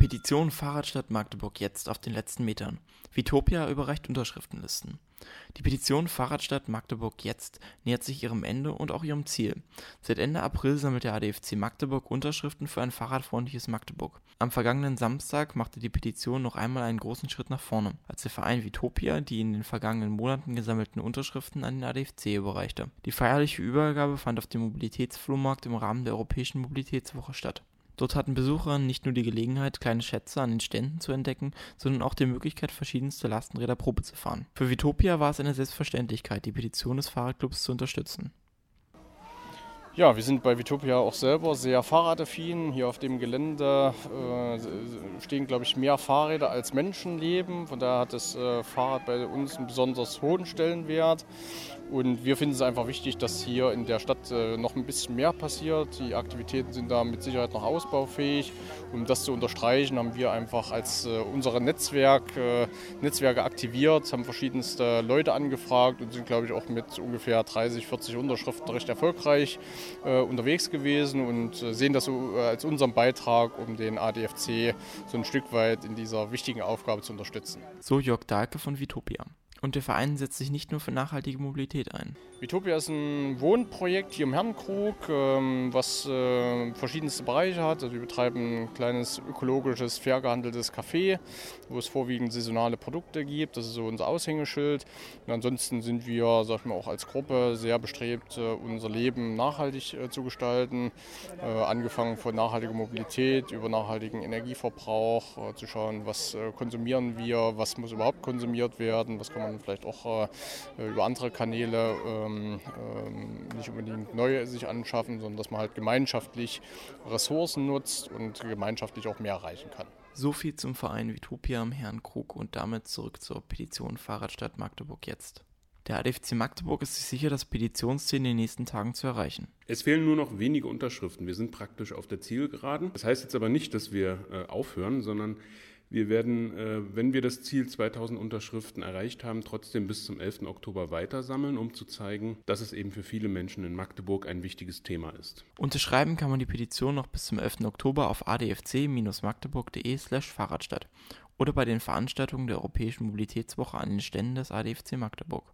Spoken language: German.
Petition Fahrradstadt Magdeburg jetzt auf den letzten Metern. Vitopia überreicht Unterschriftenlisten. Die Petition Fahrradstadt Magdeburg jetzt nähert sich ihrem Ende und auch ihrem Ziel. Seit Ende April sammelt der ADFC Magdeburg Unterschriften für ein fahrradfreundliches Magdeburg. Am vergangenen Samstag machte die Petition noch einmal einen großen Schritt nach vorne, als der Verein Vitopia die in den vergangenen Monaten gesammelten Unterschriften an den ADFC überreichte. Die feierliche Übergabe fand auf dem Mobilitätsflohmarkt im Rahmen der Europäischen Mobilitätswoche statt. Dort hatten Besucher nicht nur die Gelegenheit, kleine Schätze an den Ständen zu entdecken, sondern auch die Möglichkeit, verschiedenste Lastenräder Probe zu fahren. Für Vitopia war es eine Selbstverständlichkeit, die Petition des Fahrradclubs zu unterstützen. Ja, wir sind bei Vitopia auch selber sehr fahrradaffin. Hier auf dem Gelände äh, stehen, glaube ich, mehr Fahrräder als Menschen leben. Von daher hat das äh, Fahrrad bei uns einen besonders hohen Stellenwert. Und wir finden es einfach wichtig, dass hier in der Stadt äh, noch ein bisschen mehr passiert. Die Aktivitäten sind da mit Sicherheit noch ausbaufähig. Um das zu unterstreichen, haben wir einfach als äh, unsere Netzwerk, äh, Netzwerke aktiviert, haben verschiedenste Leute angefragt und sind, glaube ich, auch mit ungefähr 30, 40 Unterschriften recht erfolgreich unterwegs gewesen und äh, sehen das so äh, als unseren Beitrag, um den ADFC so ein Stück weit in dieser wichtigen Aufgabe zu unterstützen. So Jörg Dahlke von Vitopia. Und der Verein setzt sich nicht nur für nachhaltige Mobilität ein. Vitopia ist ein Wohnprojekt hier im Herrenkrug, ähm, was äh, verschiedenste Bereiche hat. Also wir betreiben ein kleines ökologisches, fair gehandeltes Café, wo es vorwiegend saisonale Produkte gibt. Das ist so unser Aushängeschild. Und ansonsten sind wir, sag ich mal, auch als Gruppe sehr bestrebt, äh, unser Leben nachhaltig äh, zu gestalten. Angefangen von nachhaltiger Mobilität über nachhaltigen Energieverbrauch, zu schauen, was konsumieren wir, was muss überhaupt konsumiert werden, was kann man vielleicht auch über andere Kanäle ähm, ähm, nicht unbedingt neu sich anschaffen, sondern dass man halt gemeinschaftlich Ressourcen nutzt und gemeinschaftlich auch mehr erreichen kann. So viel zum Verein Vitopia am Herrenkrug und damit zurück zur Petition Fahrradstadt Magdeburg jetzt. Der ADFC Magdeburg ist sich sicher, das Petitionsziel in den nächsten Tagen zu erreichen. Es fehlen nur noch wenige Unterschriften. Wir sind praktisch auf der Zielgeraden. Das heißt jetzt aber nicht, dass wir äh, aufhören, sondern wir werden, äh, wenn wir das Ziel 2000 Unterschriften erreicht haben, trotzdem bis zum 11. Oktober weiter sammeln, um zu zeigen, dass es eben für viele Menschen in Magdeburg ein wichtiges Thema ist. Unterschreiben kann man die Petition noch bis zum 11. Oktober auf adfc-magdeburg.de slash Fahrradstadt oder bei den Veranstaltungen der Europäischen Mobilitätswoche an den Ständen des ADFC Magdeburg.